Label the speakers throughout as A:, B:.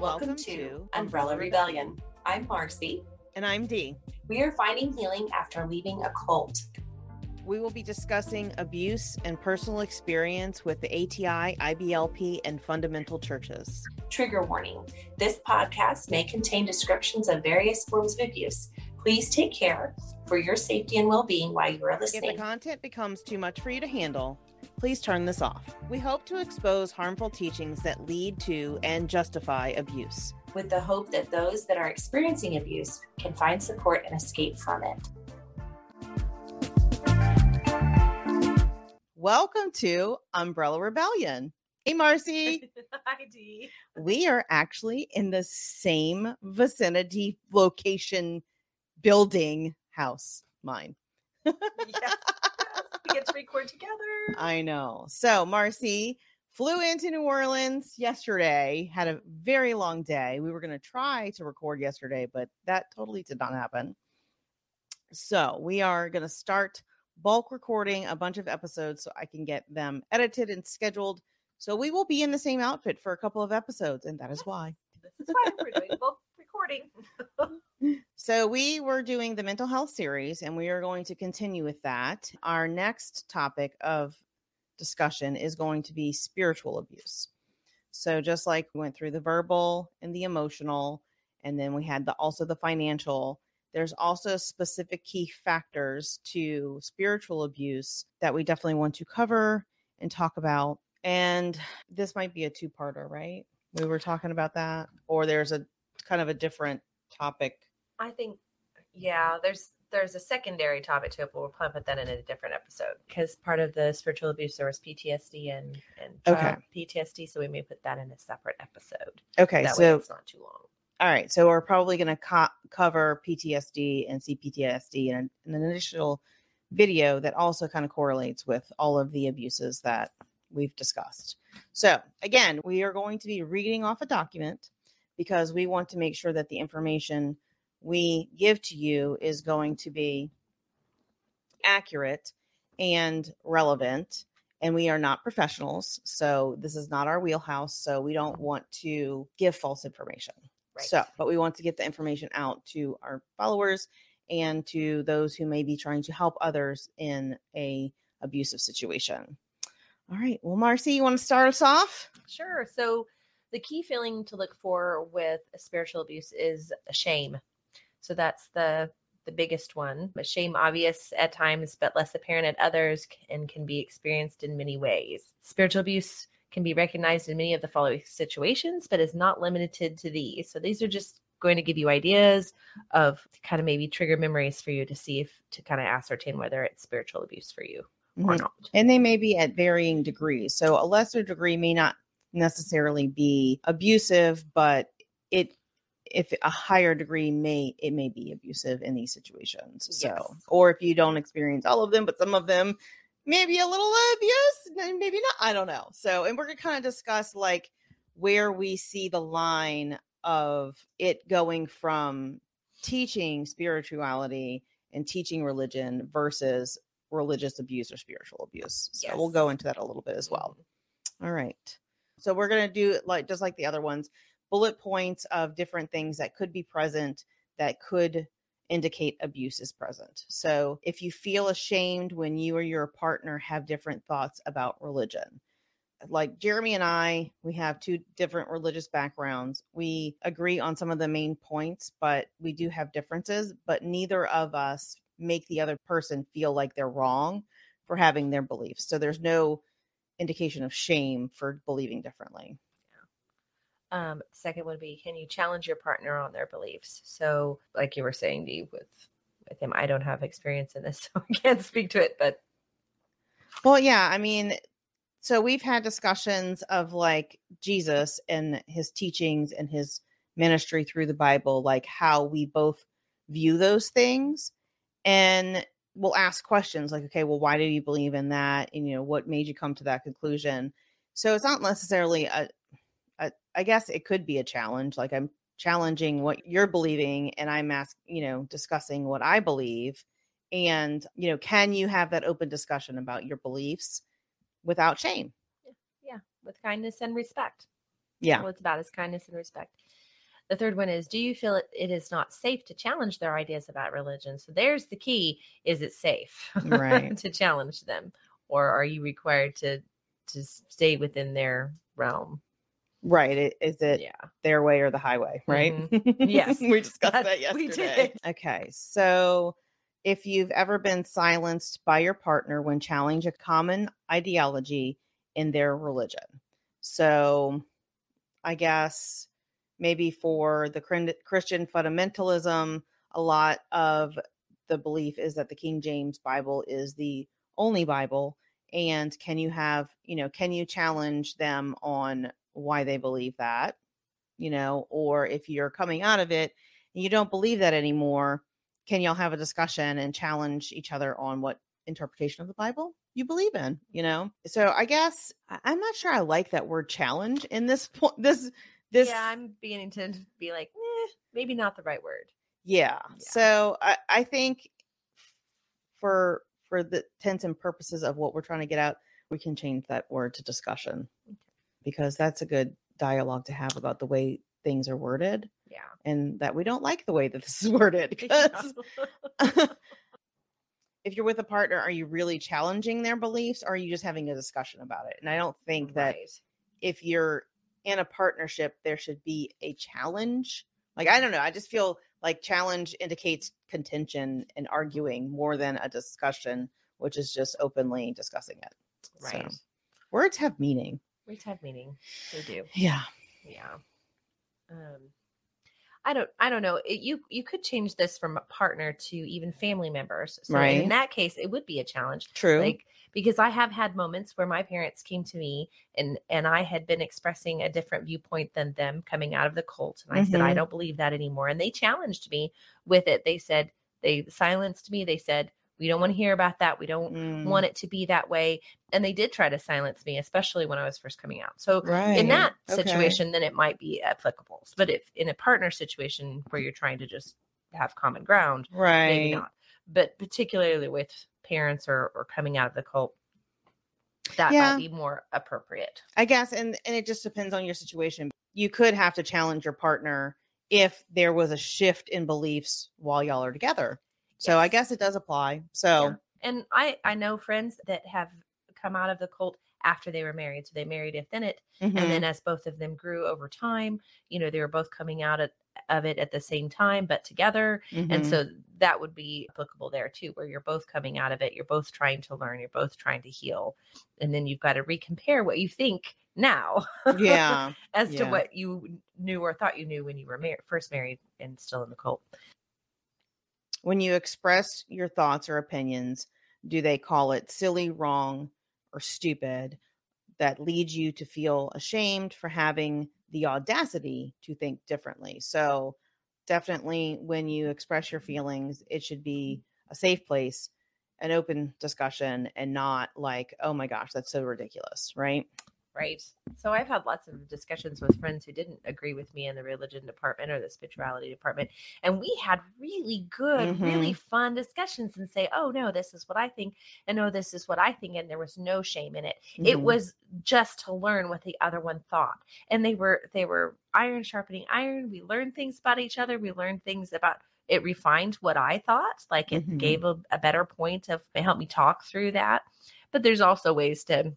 A: Welcome, to Umbrella Rebellion. I'm Marcy.
B: And I'm Dee.
A: We are finding healing after leaving a cult.
B: We will be discussing abuse and personal experience with the ATI, IBLP, and fundamental churches.
A: Trigger warning this podcast may contain descriptions of various forms of abuse. Please take care for your safety and well being while you are listening.
B: If the content becomes too much for you to handle, please turn this off. We hope to expose harmful teachings that lead to and justify abuse.
A: with the hope that those that are experiencing abuse can find support and escape from it.
B: Welcome to Umbrella Rebellion. Hey, Marcy.
A: Hi, Dee.
B: we are actually in the same vicinity, location, building, house, mine.
A: Yes, get to record together.
B: I know. So, Marcy flew into New Orleans yesterday, had a very long day. We were going to try to record yesterday, but that totally did not happen. So, we are going to start bulk recording a bunch of episodes so I can get them edited and scheduled. So, we will be in the same outfit for a couple of episodes, and that is why.
A: This is why we're doing both recording.
B: So we were doing the mental health series and we are going to continue with that. Our next topic of discussion is going to be spiritual abuse. So just like we went through the verbal and the emotional and then we had the also the financial, there's also specific key factors to spiritual abuse that we definitely want to cover and talk about. And this might be a two-parter, right? We were talking about that or there's a kind of a different topic
C: I think, yeah, there's there's a secondary topic to it, but we'll probably put that in a different episode because part of the spiritual abuse there was PTSD and and
B: Okay.
C: PTSD, so we may put that in a separate episode.
B: Okay,
C: that way
B: so
C: it's not too long.
B: all right, so we're probably going to co- cover PTSD and CPTSD in, in an additional video that also kind of correlates with all of the abuses that we've discussed. So again, we are going to be reading off a document because we want to make sure that the information we give to you is going to be accurate and relevant and we are not professionals so this is not our wheelhouse so we don't want to give false information
C: Right.
B: so but we want to get the information out to our followers and to those who may be trying to help others in a abusive situation all right well marcy you want to start us off
C: Sure. So the key feeling to look for with spiritual abuse is shame. So that's the the biggest one. But shame obvious at times but less apparent at others and can be experienced in many ways. Spiritual abuse can be recognized in many of the following situations but is not limited to these. So these are just going to give you ideas of kind of maybe trigger memories for you to see if to kind of ascertain whether it's spiritual abuse for you or
B: Mhm.
C: not.
B: and they may be at varying degrees. So a lesser degree may not necessarily be abusive, but it if a higher degree may it may be abusive in these situations. So
C: Yes.
B: or if you don't experience all of them, but some of them maybe a little abuse, maybe not. I don't know. So and we're gonna kind of discuss like where we see the line of it going from teaching spirituality and teaching religion versus religious abuse or spiritual abuse. So we'll go into that a little bit as well. Mm-hmm. All right. So we're going to do like just like the other ones, bullet points of different things that could be present that could indicate abuse is present. So if you feel ashamed when you or your partner have different thoughts about religion, like Jeremy and I, we have two different religious backgrounds. We agree on some of the main points, but we do have differences, but neither of us make the other person feel like they're wrong for having their beliefs. So there's no indication of shame for believing differently.
C: Um, second would be can you challenge your partner on their beliefs? So, like you were saying, Dee, with with him, I don't have experience in this, so I can't speak to it. But
B: Well, yeah, I mean, so we've had discussions of like Jesus and his teachings and his ministry through the Bible, like how we both view those things. And we'll ask questions like, okay, well, why do you believe in that? And, you know, what made you come to that conclusion? So it's not necessarily a, a I guess it could be a challenge. Like I'm challenging what you're believing and I'm asking, you know, discussing what I believe. And, you know, can you have that open discussion about your beliefs without shame?
C: yeah, with kindness and respect.
B: Yeah.
C: All it's about is kindness and respect. The third one is Do you feel it, it is not safe to challenge their ideas about religion? So there's the key is it safe
B: Right.
C: to challenge them? Or are you required to to stay within their realm?
B: Right. Is it
C: yeah.
B: their way or the highway? Right. Mm-hmm.
C: Yes.
B: we discussed
C: That-
B: that
C: we
B: yesterday.
C: did.
B: Okay. So if you've ever been silenced by your partner when challenge a common ideology in their religion. So I guess maybe for the Christian fundamentalism, a lot of the belief is that the King James Bible is the only Bible. And can you have, you know, can you challenge them on why they believe that? You know, or if you're coming out of it and you don't believe that anymore, can y'all have a discussion and challenge each other on what interpretation of the Bible you believe in? You know, so I guess I'm not sure I like that word challenge in this point. This, this,
C: yeah, I'm beginning to be like, eh, maybe not the right word.
B: yeah.
C: Yeah.
B: So I, I think for for the intents and purposes of what we're trying to get out, we can change that word to discussion because that's a good dialogue to have about the way things are worded
C: Yeah.
B: and that we don't like the way that this is worded because if you're with a partner are you really challenging their beliefs or are you just having a discussion about it and i don't think that if you're in a partnership there should be a challenge like i don't know i just feel like challenge indicates contention and arguing more than a discussion which is just openly discussing it So,
C: Right.
B: words have meaning
C: Words have meaning. They do.
B: yeah
C: Yeah. Um, I don't. I don't know. It, you you could change this from a partner to even family members. So
B: Right.
C: in that case, it would be a challenge.
B: true
C: Like because I have had moments where my parents came to me and and I had been expressing a different viewpoint than them coming out of the cult, and I said I
B: Mhm.
C: don't believe that anymore, and they challenged me with it. They said they silenced me. They said we don't want to hear about that. We don't
B: Mm,
C: want it to be that way, and they did try to silence me, especially when I was first coming out. So
B: right
C: in that
B: Okay.
C: situation, then it might be applicable. But if in a partner situation where you're trying to just have common ground,
B: right
C: maybe not. But particularly with parents or, or coming out of the cult, that
B: Yeah.
C: might be more appropriate.
B: I guess, and and it just depends on your situation. You could have to challenge your partner if there was a shift in beliefs while y'all are together. So I guess it does apply. So
C: Yeah. And I I know friends that have come out of the cult after they were married. So they married within it.
B: mhm,
C: And then as both of them grew over time, you know, they were both coming out at, of it at the same time, but together. And
B: mhm.
C: so that would be applicable there too, where you're both coming out of it, you're both trying to learn, you're both trying to heal. And then you've got to recompare what you think now
B: yeah,
C: as to what you knew or thought you knew when you were mar- first married and still in the cult.
B: When you express your thoughts or opinions, do they call it silly, wrong, or stupid that leads you to feel ashamed for having the audacity to think differently? So, definitely when you express your feelings, it should be a safe place, an open discussion, and not like, oh my gosh, that's so ridiculous, right?
C: Right. So I've had lots of discussions with friends who didn't agree with me in the religion department or the spirituality department. And we had really good, really fun discussions and say, oh, no, this is what I think. And no, this is what I think. And there was no shame in it. It
B: Mhm.
C: was just to learn what the other one thought. And they were, they were iron sharpening iron. We learned things about each other. We learned things about it refined what I thought. Like it
B: Mhm.
C: gave a, a better point of, it helped me talk through that. But there's also ways to,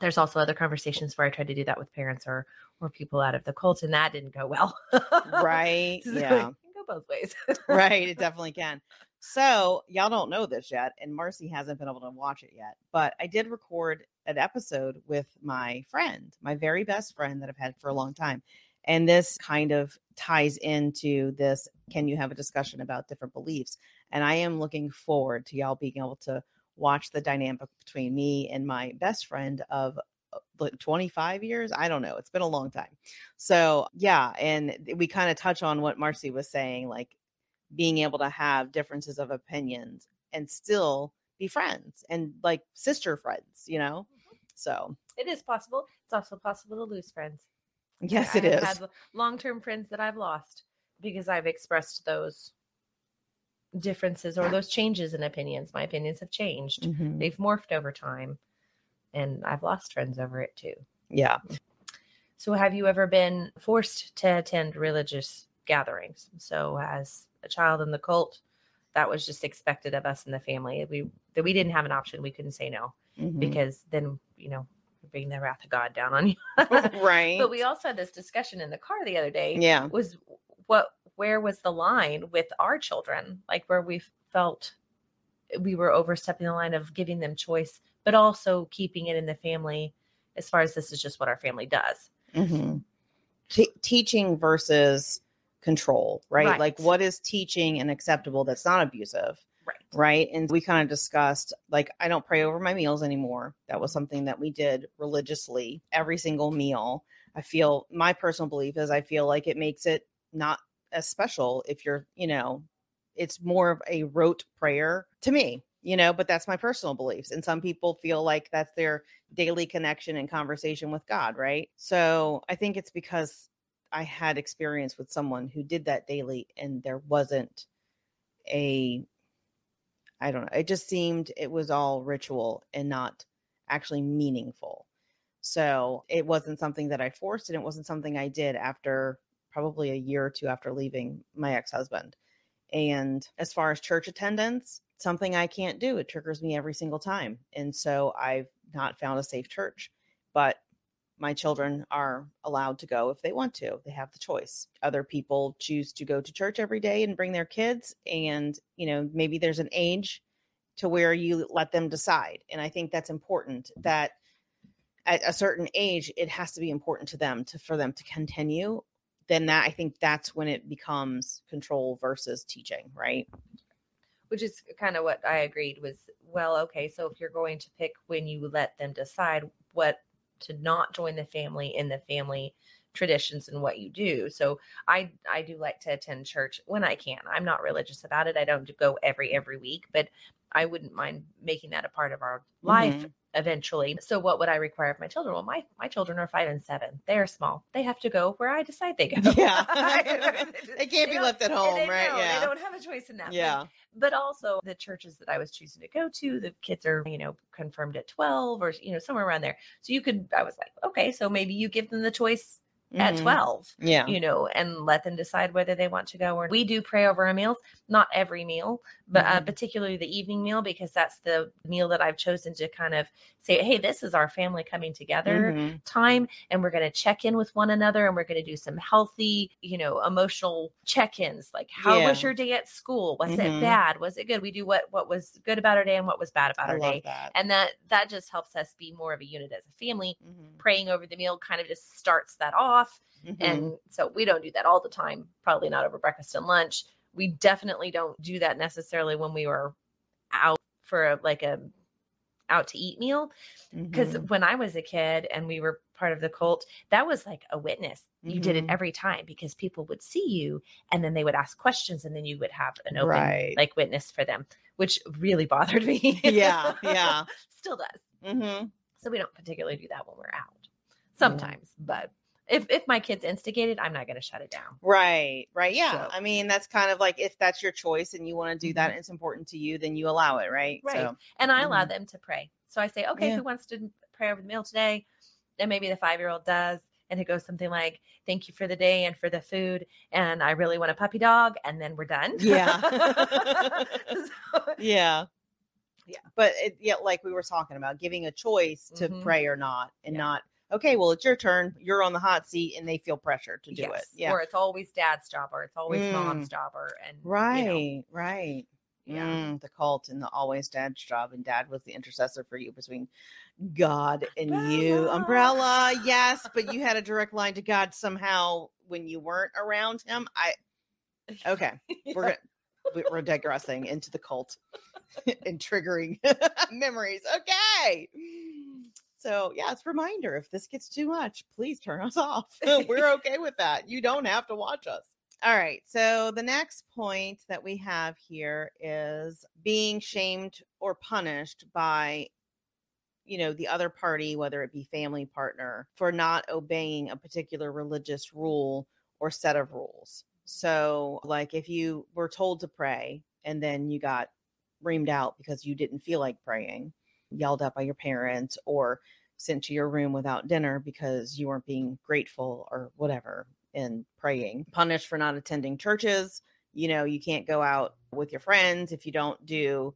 C: there's also other conversations where I tried to do that with parents or or people out of the cult, and that didn't go well.
B: right?
C: So
B: Yeah.
C: it can go both ways.
B: right it definitely can so y'all don't know this yet and marcy hasn't been able to watch it yet but i did record an episode with my friend my very best friend that i've had for a long time and this kind of ties into this can you have a discussion about different beliefs and i am looking forward to y'all being able to watch the dynamic between me and my best friend of uh, like 25 years i don't know it's been a long time so yeah and we kind of touch on what marcy was saying like being able to have differences of opinions and still be friends and like sister friends you know so
C: it is possible. It's also possible to lose friends.
B: yes it is.
C: I
B: it is
C: Had long-term friends that I've lost because I've expressed those differences or those changes in opinions. My opinions have changed.
B: Mhm.
C: They've morphed over time, and I've lost friends over it too.
B: yeah
C: So, have you ever been forced to attend religious gatherings? So, as a child in the cult, that was just expected of us in the family. We that we didn't have an option. We couldn't say no
B: Mhm.
C: because then you know bring the wrath of God down on you.
B: right.
C: but we also had this discussion in the car the other day.
B: yeah.
C: Was what where was the line with our children? Like where we felt we were overstepping the line of giving them choice, but also keeping it in the family as far as this is just what our family does.
B: hmm teaching versus control, right?
C: Right.
B: Like, what is teaching and acceptable that's not abusive?
C: Right.
B: Right. And we kind of discussed, like, I don't pray over my meals anymore. That was something that we did religiously every single meal. I feel my personal belief is I feel like it makes it not as special if you're, you know, it's more of a rote prayer to me, you know, but that's my personal beliefs. And some people feel like that's their daily connection and conversation with God, right? So I think it's because I had experience with someone who did that daily and there wasn't a I don't know, it just seemed it was all ritual and not actually meaningful. So it wasn't something that I forced and it wasn't something I did after probably a year or two after leaving my ex-husband. And as far as church attendance, something I can't do. It triggers me every single time. And so I've not found a safe church. But my children are allowed to go if they want to. They have the choice. Other people choose to go to church every day and bring their kids. And, you know, maybe there's an age to where you let them decide. And I think that's important that at a certain age, it has to be important to them to for them to continue. Then that I think that's when it becomes control versus teaching, right?
C: which is kind of what I agreed was well, okay, so if you're going to pick when you let them decide what to not join the family in the family traditions and what you do. So I I do like to attend church when I can. I'm not religious about it. I don't go every every week, but I wouldn't mind making that a part of our life
B: Mhm.
C: eventually. So what would I require of my children? Well, my my children are 5 and 7. They are small. They have to go where I decide they go.
B: Yeah. They can't be left at home,
C: they
B: right? Yeah.
C: They don't have a choice in that. But
B: Yeah.
C: but also the churches that I was choosing to go to, the kids are, you know, confirmed at 12 or, you know, somewhere around there. So you could, I was like, okay, so maybe you give them the choice at
B: Mhm.
C: 12,
B: Yeah.
C: you know, and let them decide whether they want to go or we do pray over our meals, not every meal, but uh,
B: Mhm.
C: particularly the evening meal, because that's the meal that I've chosen to kind of say, hey, this is our family coming together
B: Mhm.
C: time and we're going to check in with one another and we're going to do some healthy you know emotional check-ins like how was your day at school was it bad was it good we do what what was good about our day and what was bad about
B: I
C: our day
B: that.
C: and that that just helps us be more of a unit as a family
B: Mhm.
C: praying over the meal kind of just starts that off
B: Mhm.
C: and so we don't do that all the time probably not over breakfast and lunch we definitely don't do that necessarily when we were out for a, like a out to eat meal because
B: Mhm.
C: when I was a kid and we were part of the cult, that was like a witness. You did it
B: Mhm.
C: every time because people would see you and then they would ask questions and then you would have an open
B: Right.
C: like witness for them, which really bothered me.
B: Yeah, yeah.
C: Still does.
B: Mhm.
C: So we don't particularly do that when we're out. Sometimes, but if if my kids instigated, I'm not going to shut it down.
B: Right, right. Yeah.
C: So-
B: I mean, that's kind of like if that's your choice and you want to do that, and it's important to you, then you allow it, right?
C: Right.
B: So,
C: And I allow
B: Mhm.
C: them to pray. So I say, okay,
B: Yeah.
C: who wants to pray over the meal today? And maybe the five year old does. And it goes something like, thank you for the day and for the food. And I really want a puppy dog. And then we're done.
B: Yeah.
C: So-
B: yeah.
C: Yeah.
B: But it, yeah, like we were talking about, giving a choice to
C: Mhm.
B: pray or not, and
C: Yeah.
B: not okay. Well, it's your turn. You're on the hot seat, and they feel pressure to do it. Yeah.
C: Or it's always dad's job or it's always
B: Mm.
C: mom's job or, and, you know,
B: Right. Right.
C: Yeah.
B: Mm, the cult and the always dad's job, and dad was the intercessor for you between God and you.
C: Umbrella.
B: Umbrella, yes, but you had a direct line to God somehow when you weren't around him. I okay, we're gonna we're digressing into the cult and triggering memories. Okay. So yeah, it's a reminder. If this gets too much, please turn us off. We're okay with that. You don't have to watch us. All right. So the next point that we have here is being shamed or punished by you know the other party whether it be family partner for not obeying a particular religious rule or set of rules so like if you were told to pray and then you got reamed out because you didn't feel like praying yelled at by your parents or sent to your room without dinner because you weren't being grateful or whatever and praying. Punished for not attending churches. You know, you can't go out with your friends if you don't do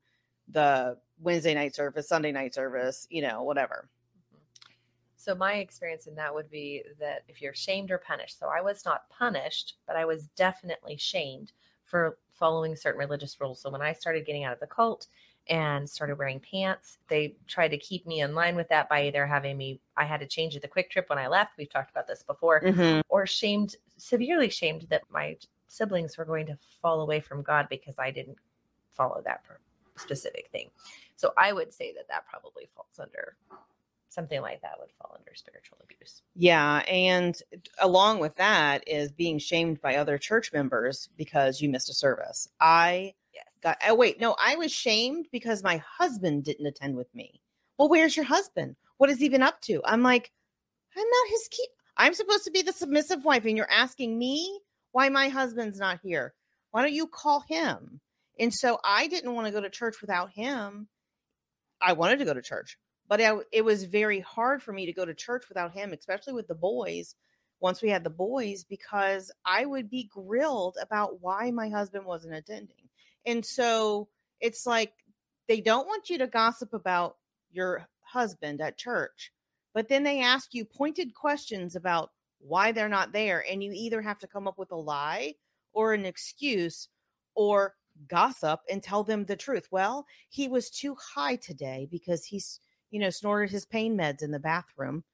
B: the Wednesday night service, Sunday night service, you know, whatever. Mm-hmm.
C: So my experience in that would be that if you're shamed or punished. So I was not punished, but I was definitely shamed for following certain religious rules. So when I started getting out of the cult and started wearing pants, they tried to keep me in line with that by either having me I had to change at the QuikTrip when I left. We've talked about this before.
B: Mhm.
C: Or shamed severely shamed that my siblings were going to fall away from God because I didn't follow that specific thing. So I would say that that probably falls under something like that would fall under spiritual abuse.
B: Yeah. And along with that is being shamed by other church members because you missed a service. I
C: Yes.
B: Got, oh, wait, no, I was shamed because my husband didn't attend with me. Well, where's your husband? What has he been up to? I'm like, I'm not his key. I'm supposed to be the submissive wife, and you're asking me why my husband's not here. Why don't you call him? And so I didn't want to go to church without him. I wanted to go to church, but I, it was very hard for me to go to church without him, especially with the boys. Once we had the boys, because I would be grilled about why my husband wasn't attending. And so it's like they don't want you to gossip about your husband at church, but then they ask you pointed questions about why they're not there. And you either have to come up with a lie or an excuse or gossip and tell them the truth. Well, he was too high today because he's, you know, snorted his pain meds in the bathroom.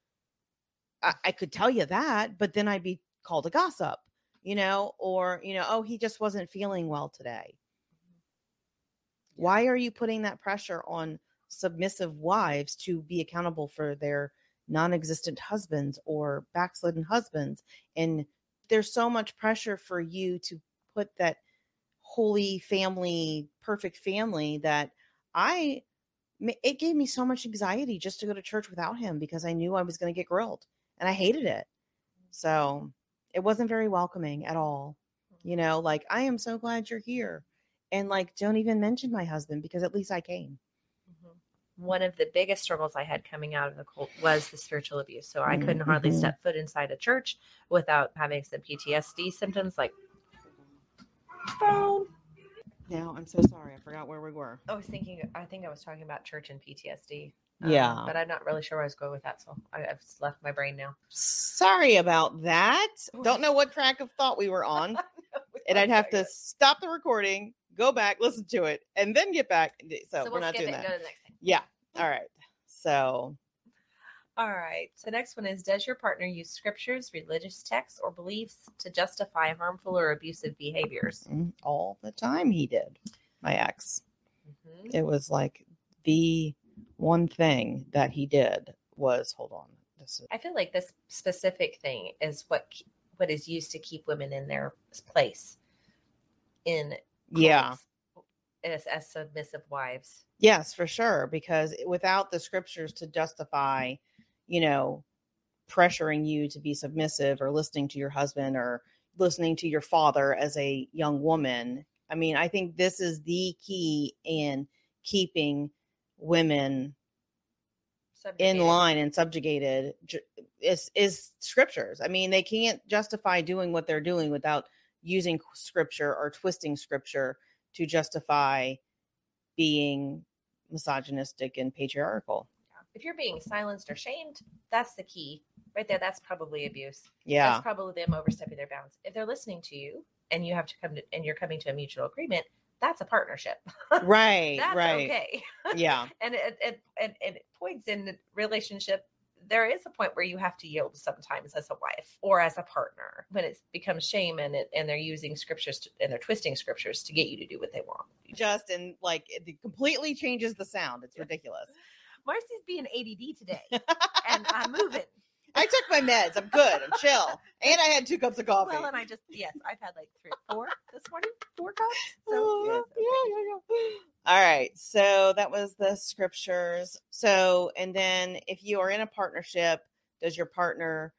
B: I, I could tell you that, but then I'd be called a gossip, you know, or, you know, oh, he just wasn't feeling well today. Why are you putting that pressure on submissive wives to be accountable for their non existent husbands or backslidden husbands? And there's so much pressure for you to put that holy family, perfect family that I, it gave me so much anxiety just to go to church without him because I knew I was going to get grilled and I hated it. Mm-hmm. So it wasn't very welcoming at all. You mm-hmm. know, like, I am so glad you're here. And like, don't even mention my husband because at least I came.
C: Mhm. One of the biggest struggles I had coming out of the cult was the spiritual abuse. So I couldn't hardly
B: Mhm.
C: step foot inside a church without having some PTSD symptoms like phone.
B: Now, I'm so sorry. I forgot where we were.
C: I was thinking, I think I was talking about church and PTSD.
B: Yeah.
C: Um, but I'm not really sure where I was going with that. So I, I've left my brain now.
B: Sorry about that. Don't know what track of thought we were on. and I'd have to stop the recording, go back, listen to it, and then get back. So,
C: So,
B: we're
C: we'll
B: not
C: skip
B: doing
C: it
B: that.
C: go to the next thing.
B: Yeah. All right. So,
C: All right. So, next one is Does your partner use scriptures, religious texts, or beliefs to justify harmful or abusive behaviors?
B: mm, all the time he did. My ex.
C: Mhm.
B: It was like the one thing that he did was hold on. This is
C: I feel like this specific thing is what what is used to keep women in their place in
B: yeah.
C: as, as submissive wives.
B: Yes, for sure. Because without the scriptures to justify, you know, pressuring you to be submissive or listening to your husband or listening to your father as a young woman, I mean, I think this is the key in keeping women in line and subjugated is is scriptures. I mean, they can't justify doing what they're doing without using scripture or twisting scripture to justify being misogynistic and patriarchal.
C: If you're being silenced or shamed, that's the key right there. That's probably abuse.
B: Yeah.
C: That's probably them overstepping their bounds. If they're listening to you and you have to come to and you're coming to a mutual agreement, that's a partnership.
B: Right,
C: that's
B: right.
C: okay.
B: Yeah.
C: and it, it, it, it points in the relationship there is a point where you have to yield sometimes as a wife or as a partner when it becomes shame and it and they're using scriptures to, and they're twisting scriptures to get you to do what they want
B: Just and like it completely changes the sound. It's ridiculous.
C: marcy's being ADD today and i'm moving
B: I took my meds. I'm good. I'm chill. And I had two cups of coffee.
C: well and i just yes i've had like three four this morning four cups so
B: Oh,
C: yes,
B: yeah, yeah, yeah. All right. So that was the scriptures. So, and then if you are in a partnership, does your partner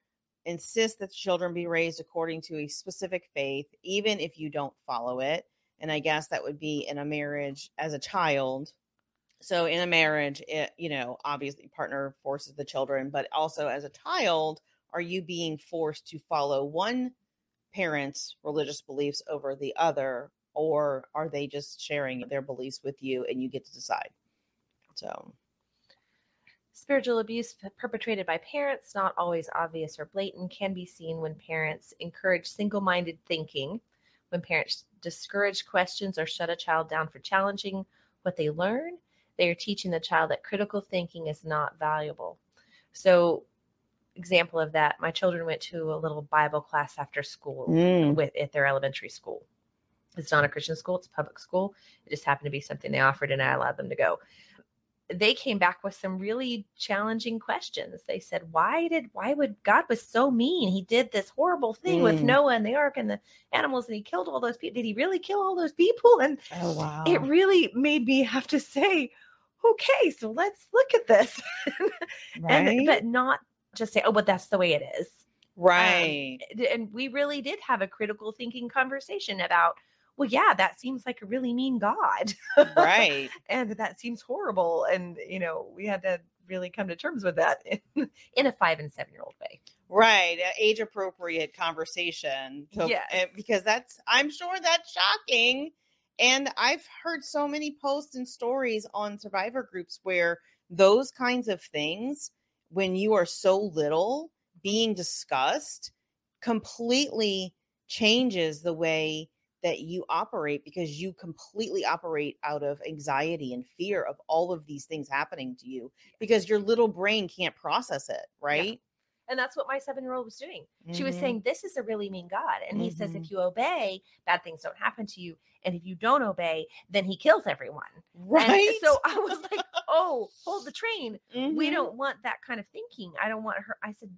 B: insist that the children be raised according to a specific faith, even if you don't follow it? And I guess that would be in a marriage as a child. So in a marriage, it, you know, obviously partner forces the children, but also as a child, are you being forced to follow one parent's religious beliefs over the other, or are they just sharing their beliefs with you and you get to decide? So
C: Spiritual abuse perpetrated by parents, not always obvious or blatant, can be seen when parents encourage single minded thinking, when parents discourage questions or shut a child down for challenging what they learn. They are teaching the child that critical thinking is not valuable. So, example of that, my children went to a little Bible class after school
B: Mm.
C: with at their elementary school. It's not a Christian school, it's a public school. It just happened to be something they offered and I allowed them to go they came back with some really challenging questions. They said, "Why did why would God was so mean? He did this horrible thing with
B: Mm.
C: Noah and the ark and the animals, and he killed all those people. Did he really kill all those people?" And
B: oh wow,
C: it really made me have to say, "Okay, so let's look at this,"
B: right,
C: and but not just say, "Oh, but that's the way it is."
B: right,
C: Um, and we really did have a critical thinking conversation about. Well, yeah, that seems like a really mean God.
B: right,
C: and that seems horrible and you know we had to really come to terms with that in, in a five and seven year old way
B: right. Age appropriate conversation. So,
C: Yes.
B: eh, because that's I'm sure that's shocking. And I've heard so many posts and stories on survivor groups where those kinds of things, when you are so little, being discussed completely changes the way that you operate because you completely operate out of anxiety and fear of all of these things happening to you because your little brain can't process it, right?
C: And that's what my seven year old was doing she was
B: Mhm.
C: saying this is a really mean god and he says if you obey bad things don't happen to you and if you don't obey then he kills everyone
B: right.
C: and so i was like oh hold the train we
B: Mhm.
C: don't want that kind of thinking. I don't want her. I said,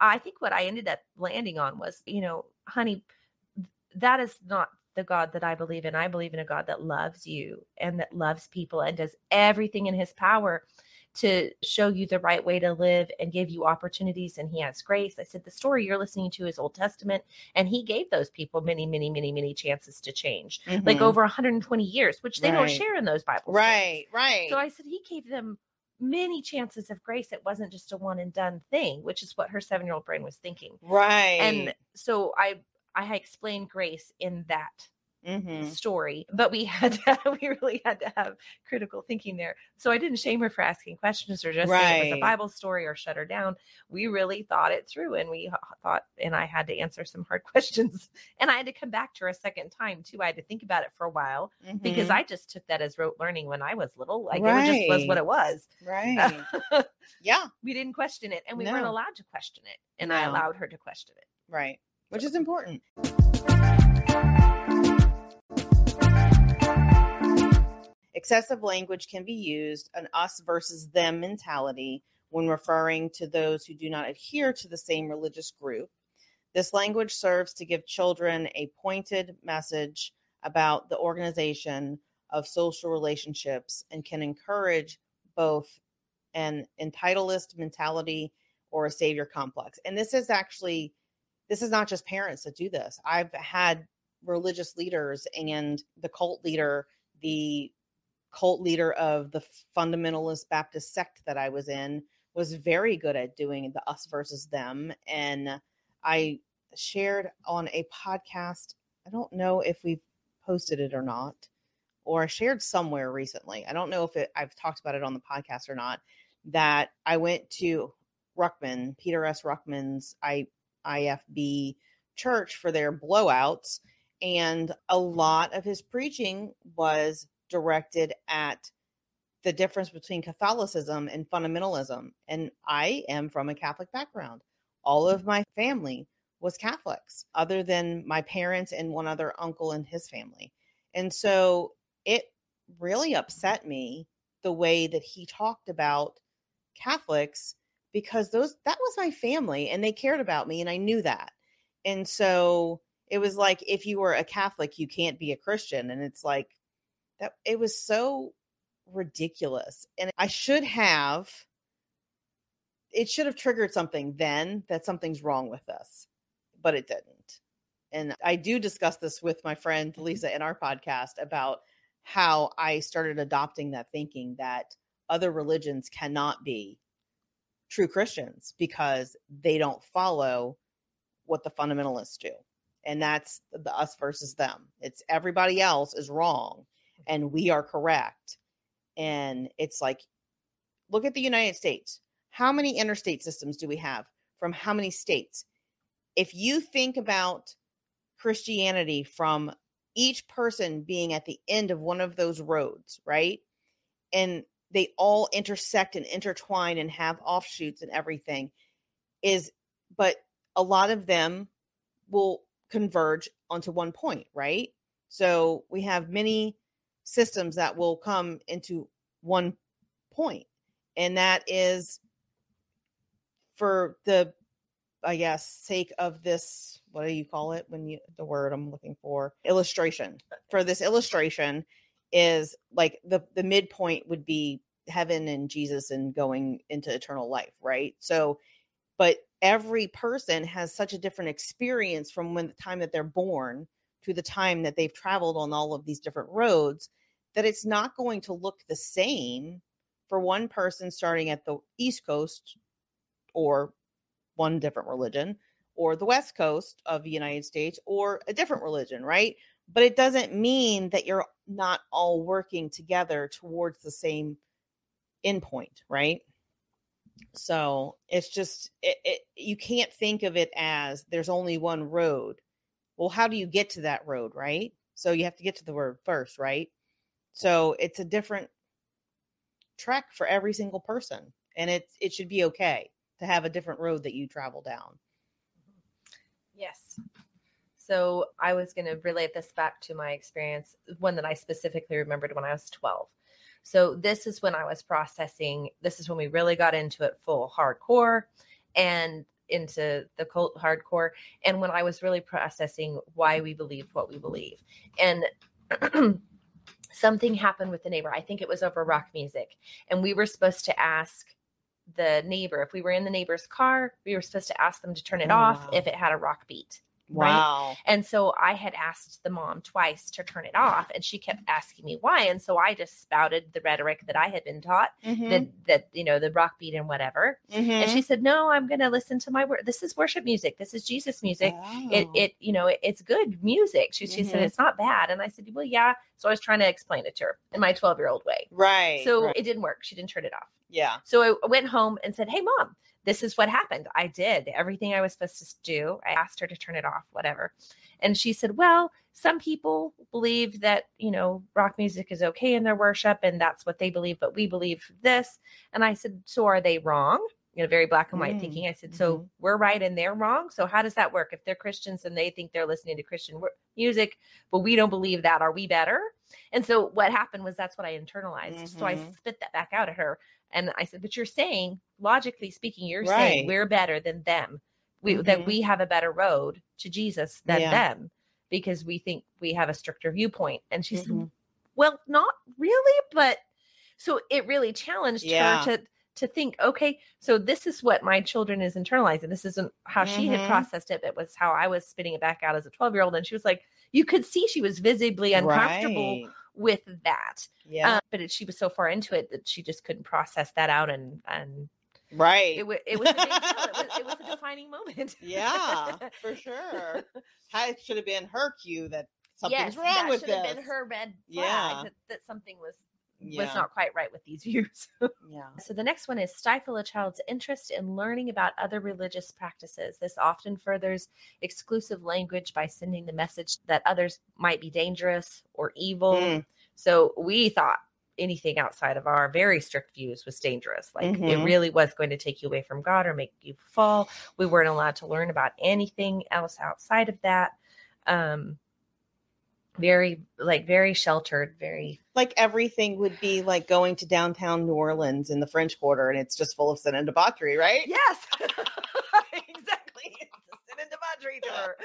C: I think what I ended up landing on was, you know, honey, that is not the God that I believe in. I believe in a God that loves you and that loves people and does everything in his power to show you the right way to live and give you opportunities and he has grace. I said the story you're listening to is Old Testament and he gave those people many many many many chances to change. Like
B: Mhm.
C: over 120 years, which they don't share in those Bible stories.
B: right, right.
C: So I said he gave them many chances of grace. It wasn't just a one and done thing, which is what her seven year old brain was thinking.
B: right.
C: And so I I explained grace in that
B: Mhm.
C: story, but we had to, we really had to have critical thinking there. So I didn't shame her for asking questions or just say it was a Bible story or shut her down. We really thought it through and we thought, and I had to answer some hard questions. And I had to come back to her a second time too. I had to think about it for a while because
B: Mhm.
C: I just took that as rote learning when I was little. Like it just was what it was.
B: right. yeah,
C: we didn't question it and we weren't allowed to question it. And I allowed her to question it.
B: right. Which is important. Excessive language can be used, an us versus them mentality, when referring to those who do not adhere to the same religious group. This language serves to give children a pointed message about the organization of social relationships and can encourage both an entitlist mentality or a savior complex. And this is actually, this is not just parents that do this. I've had religious leaders and the cult leader, the cult leader of the fundamentalist Baptist sect that I was in, was very good at doing the us versus them. And I shared on a podcast, I don't know if we've posted it or not, or I shared somewhere recently. I don't know if it, I've talked about it on the podcast or not. That I went to Ruckman, Peter S. Ruckman's I, IFB church for their blowouts, and a lot of his preaching was directed at the difference between Catholicism and fundamentalism. And I am from a Catholic background. All of my family was Catholics, other than my parents and one other uncle and his family. And so it really upset me the way that he talked about Catholics because those that was my family and they cared about me and I knew that. And so it was like if you were a Catholic, you can't be a Christian. And it's like that it was so ridiculous. And I should have it should have triggered something then that something's wrong with us, but it didn't. And I do discuss this with my friend mm-hmm. Lisa in our podcast about how I started adopting that thinking that other religions cannot be true Christians because they don't follow what the fundamentalists do. And that's the us versus them. It's everybody else is wrong and we are correct. And it's like, look at the United States. How many interstate systems do we have from how many states? If you think about Christianity from each person being at the end of one of those roads, right? And they all intersect and intertwine and have offshoots and everything is but a lot of them will converge onto one point, right? So we have many systems that will come into one point, and that is for the I guess sake of this what do you call it when you the word I'm looking for illustration uh, for this illustration is like the the midpoint would be heaven and Jesus and going into eternal life, right? So but every person has such a different experience from when the time that they're born to the time that they've traveled on all of these different roads that it's not going to look the same for one person starting at the east coast or one different religion or the west coast of the United States or a different religion, right? But it doesn't mean that you're not all working together towards the same endpoint, right? So it's just it, it, you can't think of it as there's only one road. Well, how do you get to that road, right? So you have to get to the word first, right? So it's a different trek for every single person, and it it should be okay to have a different road that you travel down. Mm-hmm.
C: Yes. So I was going to relate this back to my experience, one that I specifically remembered when I was 12. So this is when I was processing. This is when we really got into it full hardcore and into the cult hardcore. And when I was really processing why we believe what we believe. And something happened with the neighbor. I think it was over rock music. And we were supposed to ask the neighbor if we were in the neighbor's car, we were supposed to ask them to turn it
B: Oh,
C: off
B: wow.
C: if it had a rock beat. Right.
B: Wow.
C: And so I had asked the mom twice to turn it off, and she kept asking me why. And so I just spouted the rhetoric that I had been taught
B: Mhm,
C: that that you know the rock beat and whatever. And
B: mhm.
C: she said, "No, I'm going to listen to my word. This is worship music. This is Jesus music. It
B: Oh.
C: it you know it, it's good music." She she said
B: Mhm.
C: it's not bad, and I said, "Well, yeah." So I was trying to explain it to her in my 12 year old way.
B: right.
C: So
B: right.
C: it didn't work. She didn't turn it off.
B: yeah.
C: So I went home and said, Hey, mom, this is what happened. I did everything I was supposed to do. I asked her to turn it off, whatever. And she said, Well, some people believe that, you know, rock music is okay in their worship and that's what they believe, but we believe this. And I said, So are they wrong? You know, very black and white
B: Mm,
C: thinking. I said, So
B: mhm.
C: we're right and they're wrong. So how does that work? If they're Christians and they think they're listening to Christian music, but we don't believe that, are we better? And so what happened was that's what I internalized. So I
B: Mhm.
C: spit that back out at her. And I said, but you're saying, logically speaking, you're saying we're better than them. We
B: Mhm.
C: that we have a better road to Jesus than
B: Yeah.
C: them because we think we have a stricter viewpoint. And she said,
B: Mhm.
C: Well, not really, but so it really challenged
B: Yeah.
C: her to to think, okay, so this is what my children is internalizing. This isn't how she had
B: Mhm.
C: processed it, it was how I was spitting it back out as a 12 year old. And she was like, you could see she was visibly uncomfortable
B: Right.
C: With that.
B: Yeah.
C: Uh, but it, she was so far into it that she just couldn't process that out, and and
B: right.
C: it, it was a big deal. It was, it was a defining moment.
B: yeah, for sure. That should have been her cue that something's
C: yes,
B: wrong
C: that
B: with
C: should
B: this.
C: have been her red flag
B: Yeah.
C: that, that something was
B: yeah.
C: was not quite right with these views.
B: Yeah.
C: So the next one is stifle a child's interest in learning about other religious practices. This often furthers exclusive language by sending the message that others might be dangerous or evil.
B: Mm.
C: So we thought anything outside of our very strict views was dangerous. Like it
B: Mhm.
C: really was going to take you away from God or make you fall. We weren't allowed to learn about anything else outside of that. Um very like very sheltered, very
B: Like everything would be like going to downtown New Orleans in the French Quarter, and it's just full of sin and debauchery, right?
C: Yes. exactly. It's a sin and debauchery tour.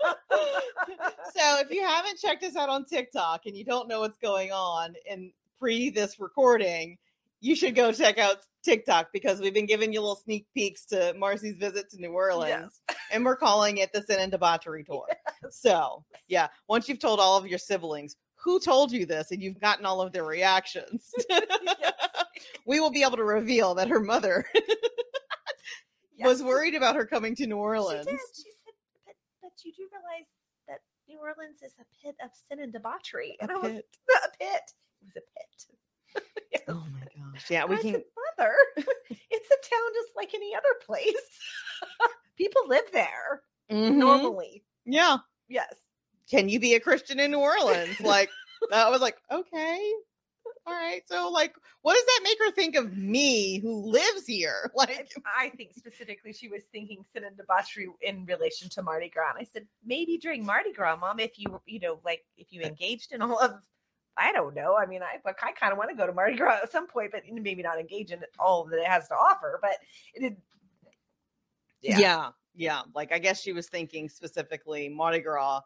B: so if you haven't checked us out on TikTok and you don't know what's going on in pre this recording, you should go check out TikTok because we've been giving you little sneak peeks to Marcy's visit to New Orleans, and we're calling it the Sin and Debauchery Tour. So yeah, once you've told all of your siblings, who told you this and you've gotten all of their reactions we will be able to reveal that her mother was worried about her coming to new Orleans.
C: She did. She said, but, but you do realize that New Orleans is a pit of sin and debauchery. And
B: A
C: I was
B: pit.
C: a pit. It was a pit. Yes.
B: oh my gosh yeah we
C: I
B: can
C: said, Mother, it's a town just like any other place. People live there
B: Mhm.
C: normally.
B: yeah
C: Yes.
B: can you be a christian in new orleans like i was like okay all right so like what does that make her think of me who lives here like
C: I think specifically she was thinking sin and debauchery in relation to Mardi Gras. And I said, maybe during Mardi Gras, mom, if you, you know, like if you engaged in all of, I don't know. I mean, I, I kind of want to go to Mardi Gras at some point, but maybe not engage in all that it has to offer. But it did.
B: yeah. yeah like i guess she was thinking specifically mardi gras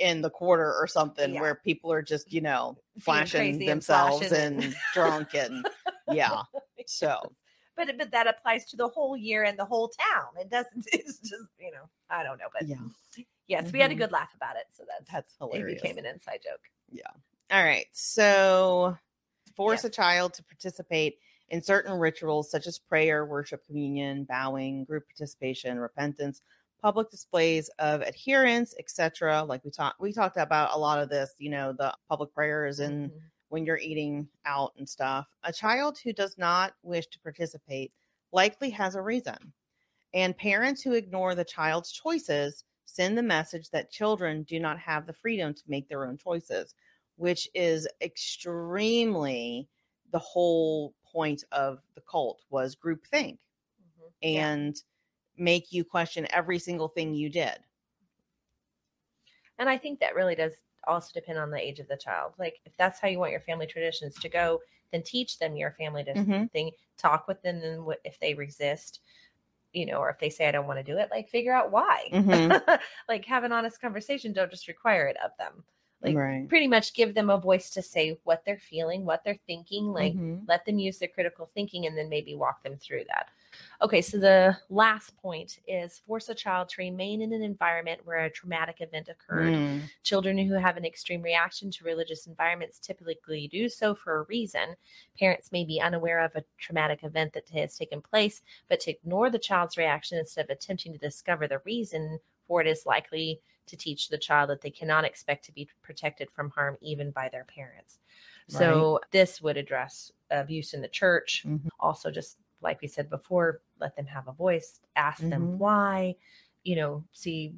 B: in the quarter or something
C: Yeah.
B: where people are just you know flashing
C: crazy and
B: themselves
C: flashing
B: and, drunk and yeah so
C: But but that applies to the whole year and the whole town. It doesn't. It's just you know I don't know. But
B: yeah
C: yes, we had a
B: Mhm.
C: good laugh about it. So that's
B: that's
C: it
B: hilarious
C: became an inside joke.
B: All right so force a child to participate in certain rituals such as prayer worship communion bowing group participation repentance public displays of adherence etc like we talked we talked about a lot of this you know the public prayers and
C: Mhm.
B: when you're eating out and stuff. A child who does not wish to participate likely has a reason. And parents who ignore the child's choices send the message that children do not have the freedom to make their own choices, which is extremely the whole point of the cult was groupthink
C: Mhm. Yeah.
B: and make you question every single thing you did.
C: And I think that really does also depend on the age of the child. Like if that's how you want your family traditions to go, then teach them your family to
B: Mhm.
C: thing. Talk with them, and if they resist, you know, or if they say I don't want to do it, like figure out why.
B: Mhm.
C: like have an honest conversation. Don't just require it of them. Like
B: right.
C: pretty much give them a voice to say what they're feeling, what they're thinking. Like
B: Mhm.
C: let them use their critical thinking and then maybe walk them through that. Okay, so the last point is force a child to remain in an environment where a traumatic event occurred.
B: Mm.
C: Children who have an extreme reaction to religious environments typically do so for a reason. Parents may be unaware of a traumatic event that has taken place, but to ignore the child's reaction instead of attempting to discover the reason for it is likely to teach the child that they cannot expect to be protected from harm even by their parents. So this would address abuse in the church.
B: Mhm.
C: Also, just like we said before, let them have a voice, ask
B: Mhm.
C: them why, you know, see,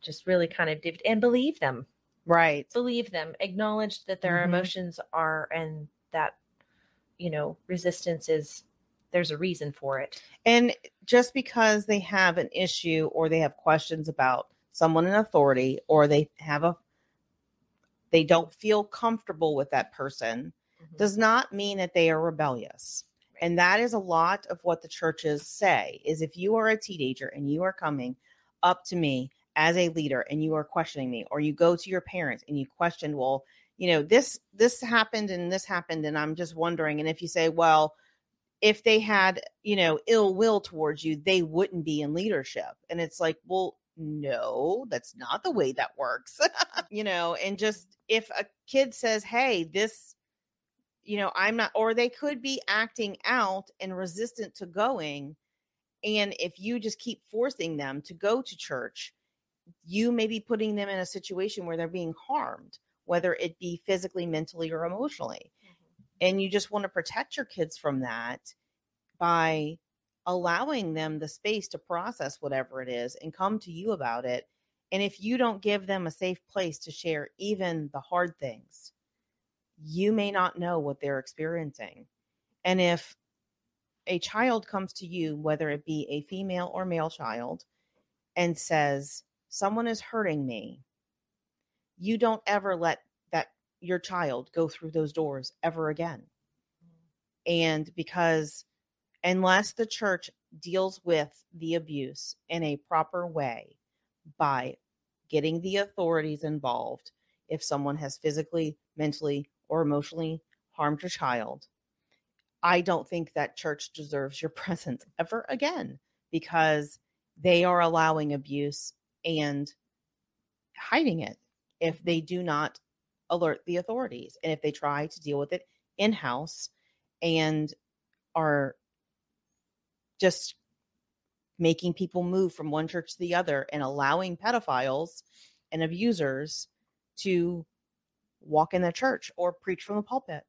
C: just really kind of div- and believe them,
B: Right.
C: believe them, acknowledge that their
B: Mhm.
C: emotions are and that, you know, resistance is there's a reason for it.
B: And just because they have an issue or they have questions about someone in authority or they have a they don't feel comfortable with that person
C: Mhm.
B: does not mean that they are rebellious. And that is a lot of what the churches say is if you are a teenager and you are coming up to me as a leader and you are questioning me or you go to your parents and you question well you know this this happened and this happened and i'm just wondering and if you say well if they had you know ill will towards you they wouldn't be in leadership and it's like well no that's not the way that works you know and just if a kid says hey this you know i'm not or they could be acting out and resistant to going and if you just keep forcing them to go to church you may be putting them in a situation where they're being harmed whether it be physically mentally or emotionally mm-hmm. and you just want to protect your kids from that by allowing them the space to process whatever it is and come to you about it and if you don't give them a safe place to share even the hard things you may not know what they're experiencing. And if a child comes to you whether it be a female or male child and says someone is hurting me you don't ever let that your child go through those doors ever again. Mm. And because unless the church deals with the abuse in a proper way by getting the authorities involved if someone has physically mentally or emotionally harmed your child i don't think that church deserves your presence ever again because they are allowing abuse and hiding it if they do not alert the authorities. And if they try to deal with it in house and are just making people move from one church to the other and allowing pedophiles and abusers to walk in the church or preach from the pulpit.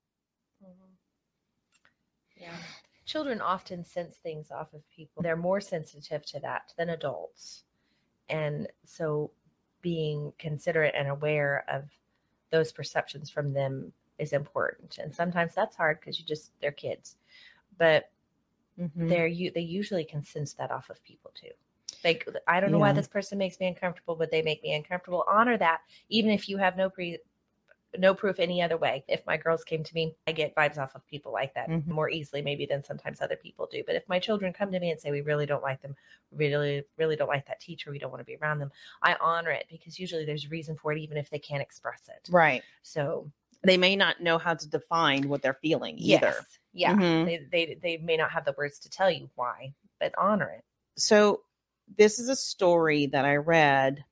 C: Mhm. Yeah. Children often sense things off of people. They're more sensitive to that than adults. And so being considerate and aware of those perceptions from them is important. And sometimes that's hard because you just they're kids. But
B: Mhm.
C: they're you they usually can sense that off of people too. Like I don't know why this person makes me uncomfortable, but they make me uncomfortable. Honor that, even if you have no pre no proof any other way. If my girls came to me, I get vibes off of people like that
B: Mhm.
C: more easily maybe than sometimes other people do. But if my children come to me and say we really don't like them, really really don't like that teacher, we don't want to be around them, I honor it because usually there's a reason for it even if they can't express it.
B: Right.
C: So
B: They may not know how to define what they're feeling either.
C: Yeah,
B: Mhm.
C: they, they they may not have the words to tell you why, but honor it.
B: So this is a story that I read.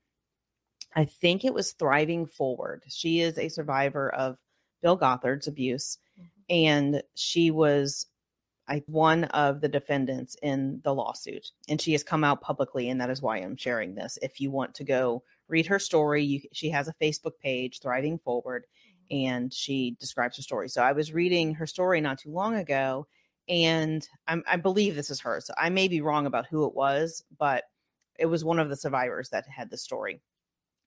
B: I think it was Thriving Forward. She is a survivor of Bill Gothard's abuse,
C: Mhm.
B: and she was I, one of the defendants in the lawsuit. And she has come out publicly, and that is why I'm sharing this. If you want to go read her story, you, she has a Facebook page, Thriving Forward, and she describes her story. So I was reading her story not too long ago, and I'm, I believe this is her. So I may be wrong about who it was, but it was one of the survivors that had the story.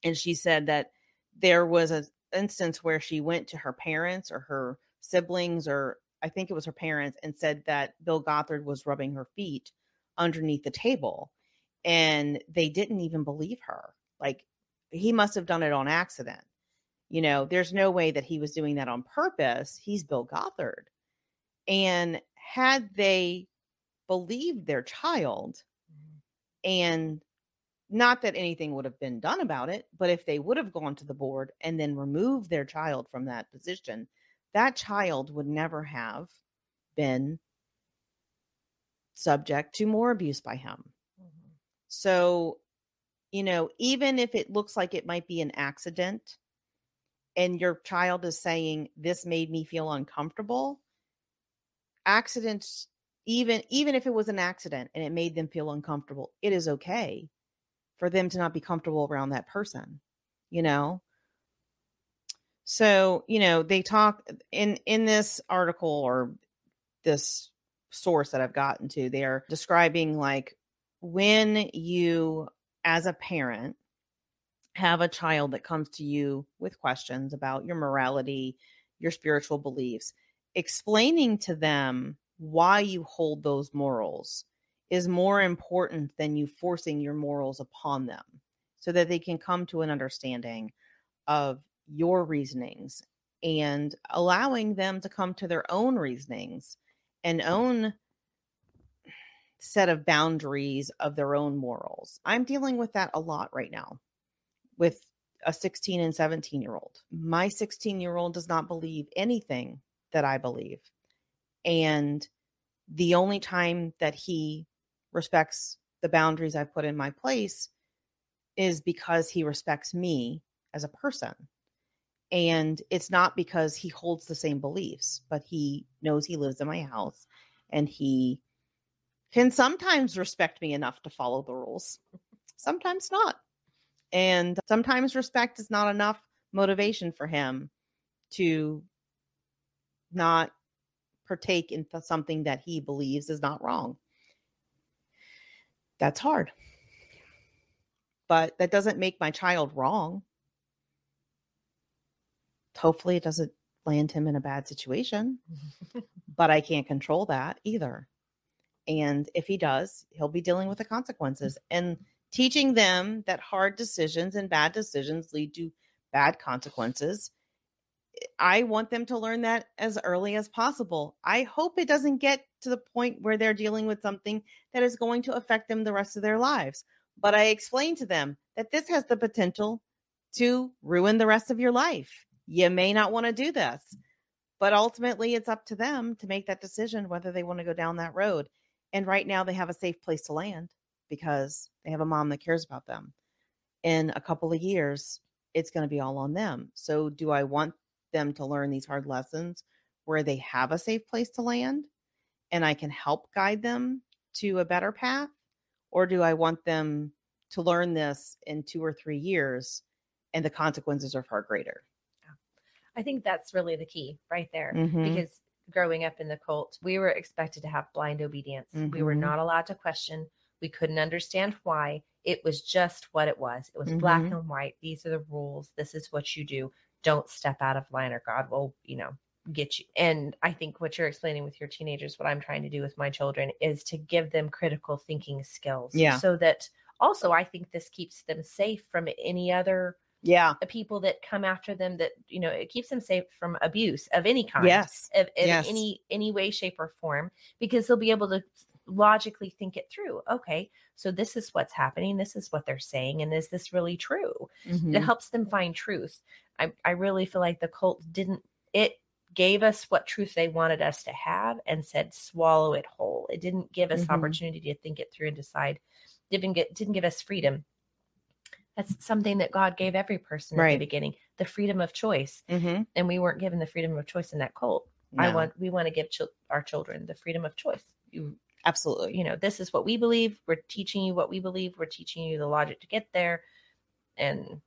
B: And she said that there was an instance where she went to her parents or her siblings, or I think it was her parents, and said that Bill Gothard was rubbing her feet underneath the table. And they didn't even believe her. Like he must have done it on accident. You know, there's no way that he was doing that on purpose. He's Bill Gothard. And had they believed their child, mm-hmm. and not that anything would have been done about it, but if they would have gone to the board and then removed their child from that position, that child would never have been subject to more abuse by him. Mm-hmm. So, you know, even if it looks like it might be an accident and your child is saying this made me feel uncomfortable, accidents even even if it was an accident and it made them feel uncomfortable, it is okay for them to not be comfortable around that person, you know? So, you know, they talk in in this article or this source that I've gotten to, they're describing like when you as a parent have a child that comes to you with questions about your morality, your spiritual beliefs, explaining to them why you hold those morals is more important than you forcing your morals upon them so that they can come to an understanding of your reasonings and allowing them to come to their own reasonings and own set of boundaries of their own morals. I'm dealing with that a lot right now with a 16 and 17 year old. My 16 year old does not believe anything that I believe. And the only time that he respects the boundaries I've put in my place is because he respects me as a person. And it's not because he holds the same beliefs, but he knows he lives in my house and he can sometimes respect me enough to follow the rules, sometimes not. And sometimes respect is not enough motivation for him to not partake in something that he believes is not wrong. That's hard. But that doesn't make my child wrong. Hopefully, it doesn't land him in a bad situation, but I can't control that either. And if he does, he'll be dealing with the consequences and teaching them that hard decisions and bad decisions lead to bad consequences. I want them to learn that as early as possible. I hope it doesn't get to the point where they're dealing with something that is going to affect them the rest of their lives. But I explain to them that this has the potential to ruin the rest of your life. You may not want to do this, but ultimately it's up to them to make that decision whether they want to go down that road. And right now they have a safe place to land because they have a mom that cares about them. In a couple of years, it's going to be all on them. So, do I want them to learn these hard lessons where they have a safe place to land and I can help guide them to a better path? Or do I want them to learn this in two or three years and the consequences are far greater?
C: I think that's really the key right there
B: Mhm.
C: because growing up in the cult, we were expected to have blind obedience. We were
B: Mhm.
C: not allowed to question. We couldn't understand why. It was just what it was. It was black
B: Mhm.
C: and white. These are the rules. This is what you do. Don't step out of line or God will, you know, get you. And I think what you're explaining with your teenagers, what I'm trying to do with my children is to give them critical thinking skills.
B: Yeah.
C: So that also I think this keeps them safe from any other
B: Yeah.
C: the people that come after them that you know it keeps them safe from abuse of any kind
B: Yes.
C: of, in
B: Yes.
C: any any way shape or form because they'll be able to logically think it through okay so this is what's happening this is what they're saying and is this really true it
B: Mhm.
C: helps them find truth i i really feel like the cult didn't it gave us what truth they wanted us to have and said swallow it whole it didn't give us
B: Mhm.
C: opportunity to think it through and decide didn't get didn't give us freedom that's something that god gave every person at
B: Right.
C: the beginning the freedom of choice
B: Mhm.
C: and we weren't given the freedom of choice in that cult i want we want to give chil- our children the freedom of choice you
B: absolutely.
C: you know this is what we believe we're teaching you what we believe we're teaching you the logic to get there and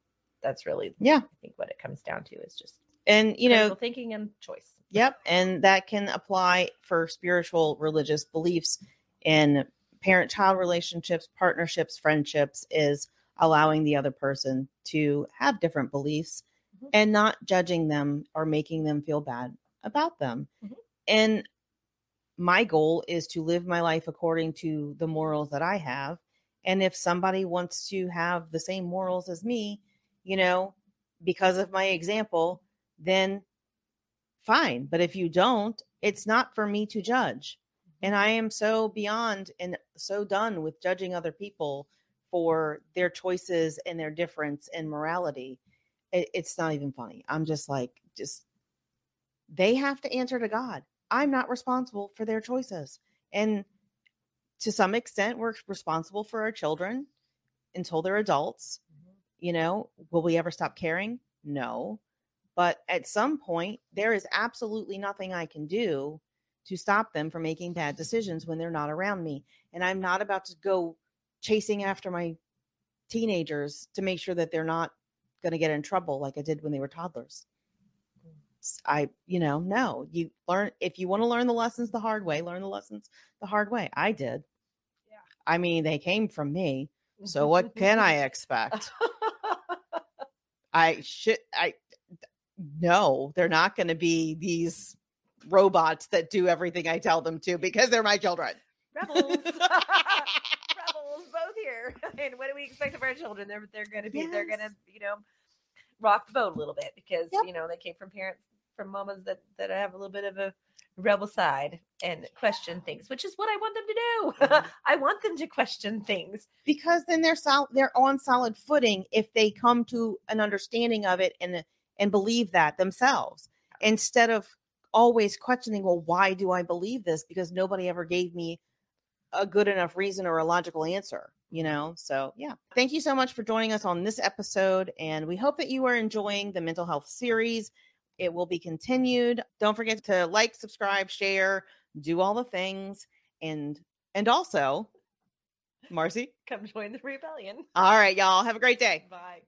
C: that's really
B: Yeah.
C: i think what it comes down to is just
B: And you know,
C: thinking and choice
B: Yep. And that can apply for spiritual religious beliefs in parent child relationships, partnerships, friendships, is allowing the other person to have different beliefs
C: Mhm.
B: and not judging them or making them feel bad about them.
C: Mhm.
B: And my goal is to live my life according to the morals that I have. And if somebody wants to have the same morals as me, you know, because of my example, then fine. But if you don't, it's not for me to judge. And mm-hmm. I am so beyond and so done with judging other people for their choices and their difference in morality. It, it's not even funny. I'm just like, just they have to answer to God. I'm not responsible for their choices. And to some extent, we're responsible for our children until they're adults. Mm-hmm. You know, will we ever stop caring? No. But at some point, there is absolutely nothing I can do to stop them from making bad decisions when they're not around me. And I'm not about to go chasing after my teenagers to make sure that they're not going to get in trouble like I did when they were toddlers. I, you know, no, you learn if you want to learn the lessons the hard way, learn the lessons the hard way. I did.
C: Yeah.
B: I mean, they came from me. So what can I expect? I should I no, they're not going to be these robots that do everything I tell them to because they're my children.
C: rebels rebels both here and what do we expect of our children they're they're going to be they're going to you know rock the boat a little bit because
B: Yep.
C: you know they came from parents from mamas that that have a little bit of a rebel side and question things which is what i want them to do.
B: Mhm.
C: i want them to question things.
B: Because then they're sol- they're on solid footing if they come to an understanding of it and and believe that themselves instead of always questioning well why do i believe this? Because nobody ever gave me a good enough reason or a logical answer you know? So yeah. Thank you so much for joining us on this episode and we hope that you are enjoying the mental health series it will be continued don't forget to like subscribe share do all the things and and also marcy
C: come join the rebellion
B: all right, y'all. Have a great day.
C: bye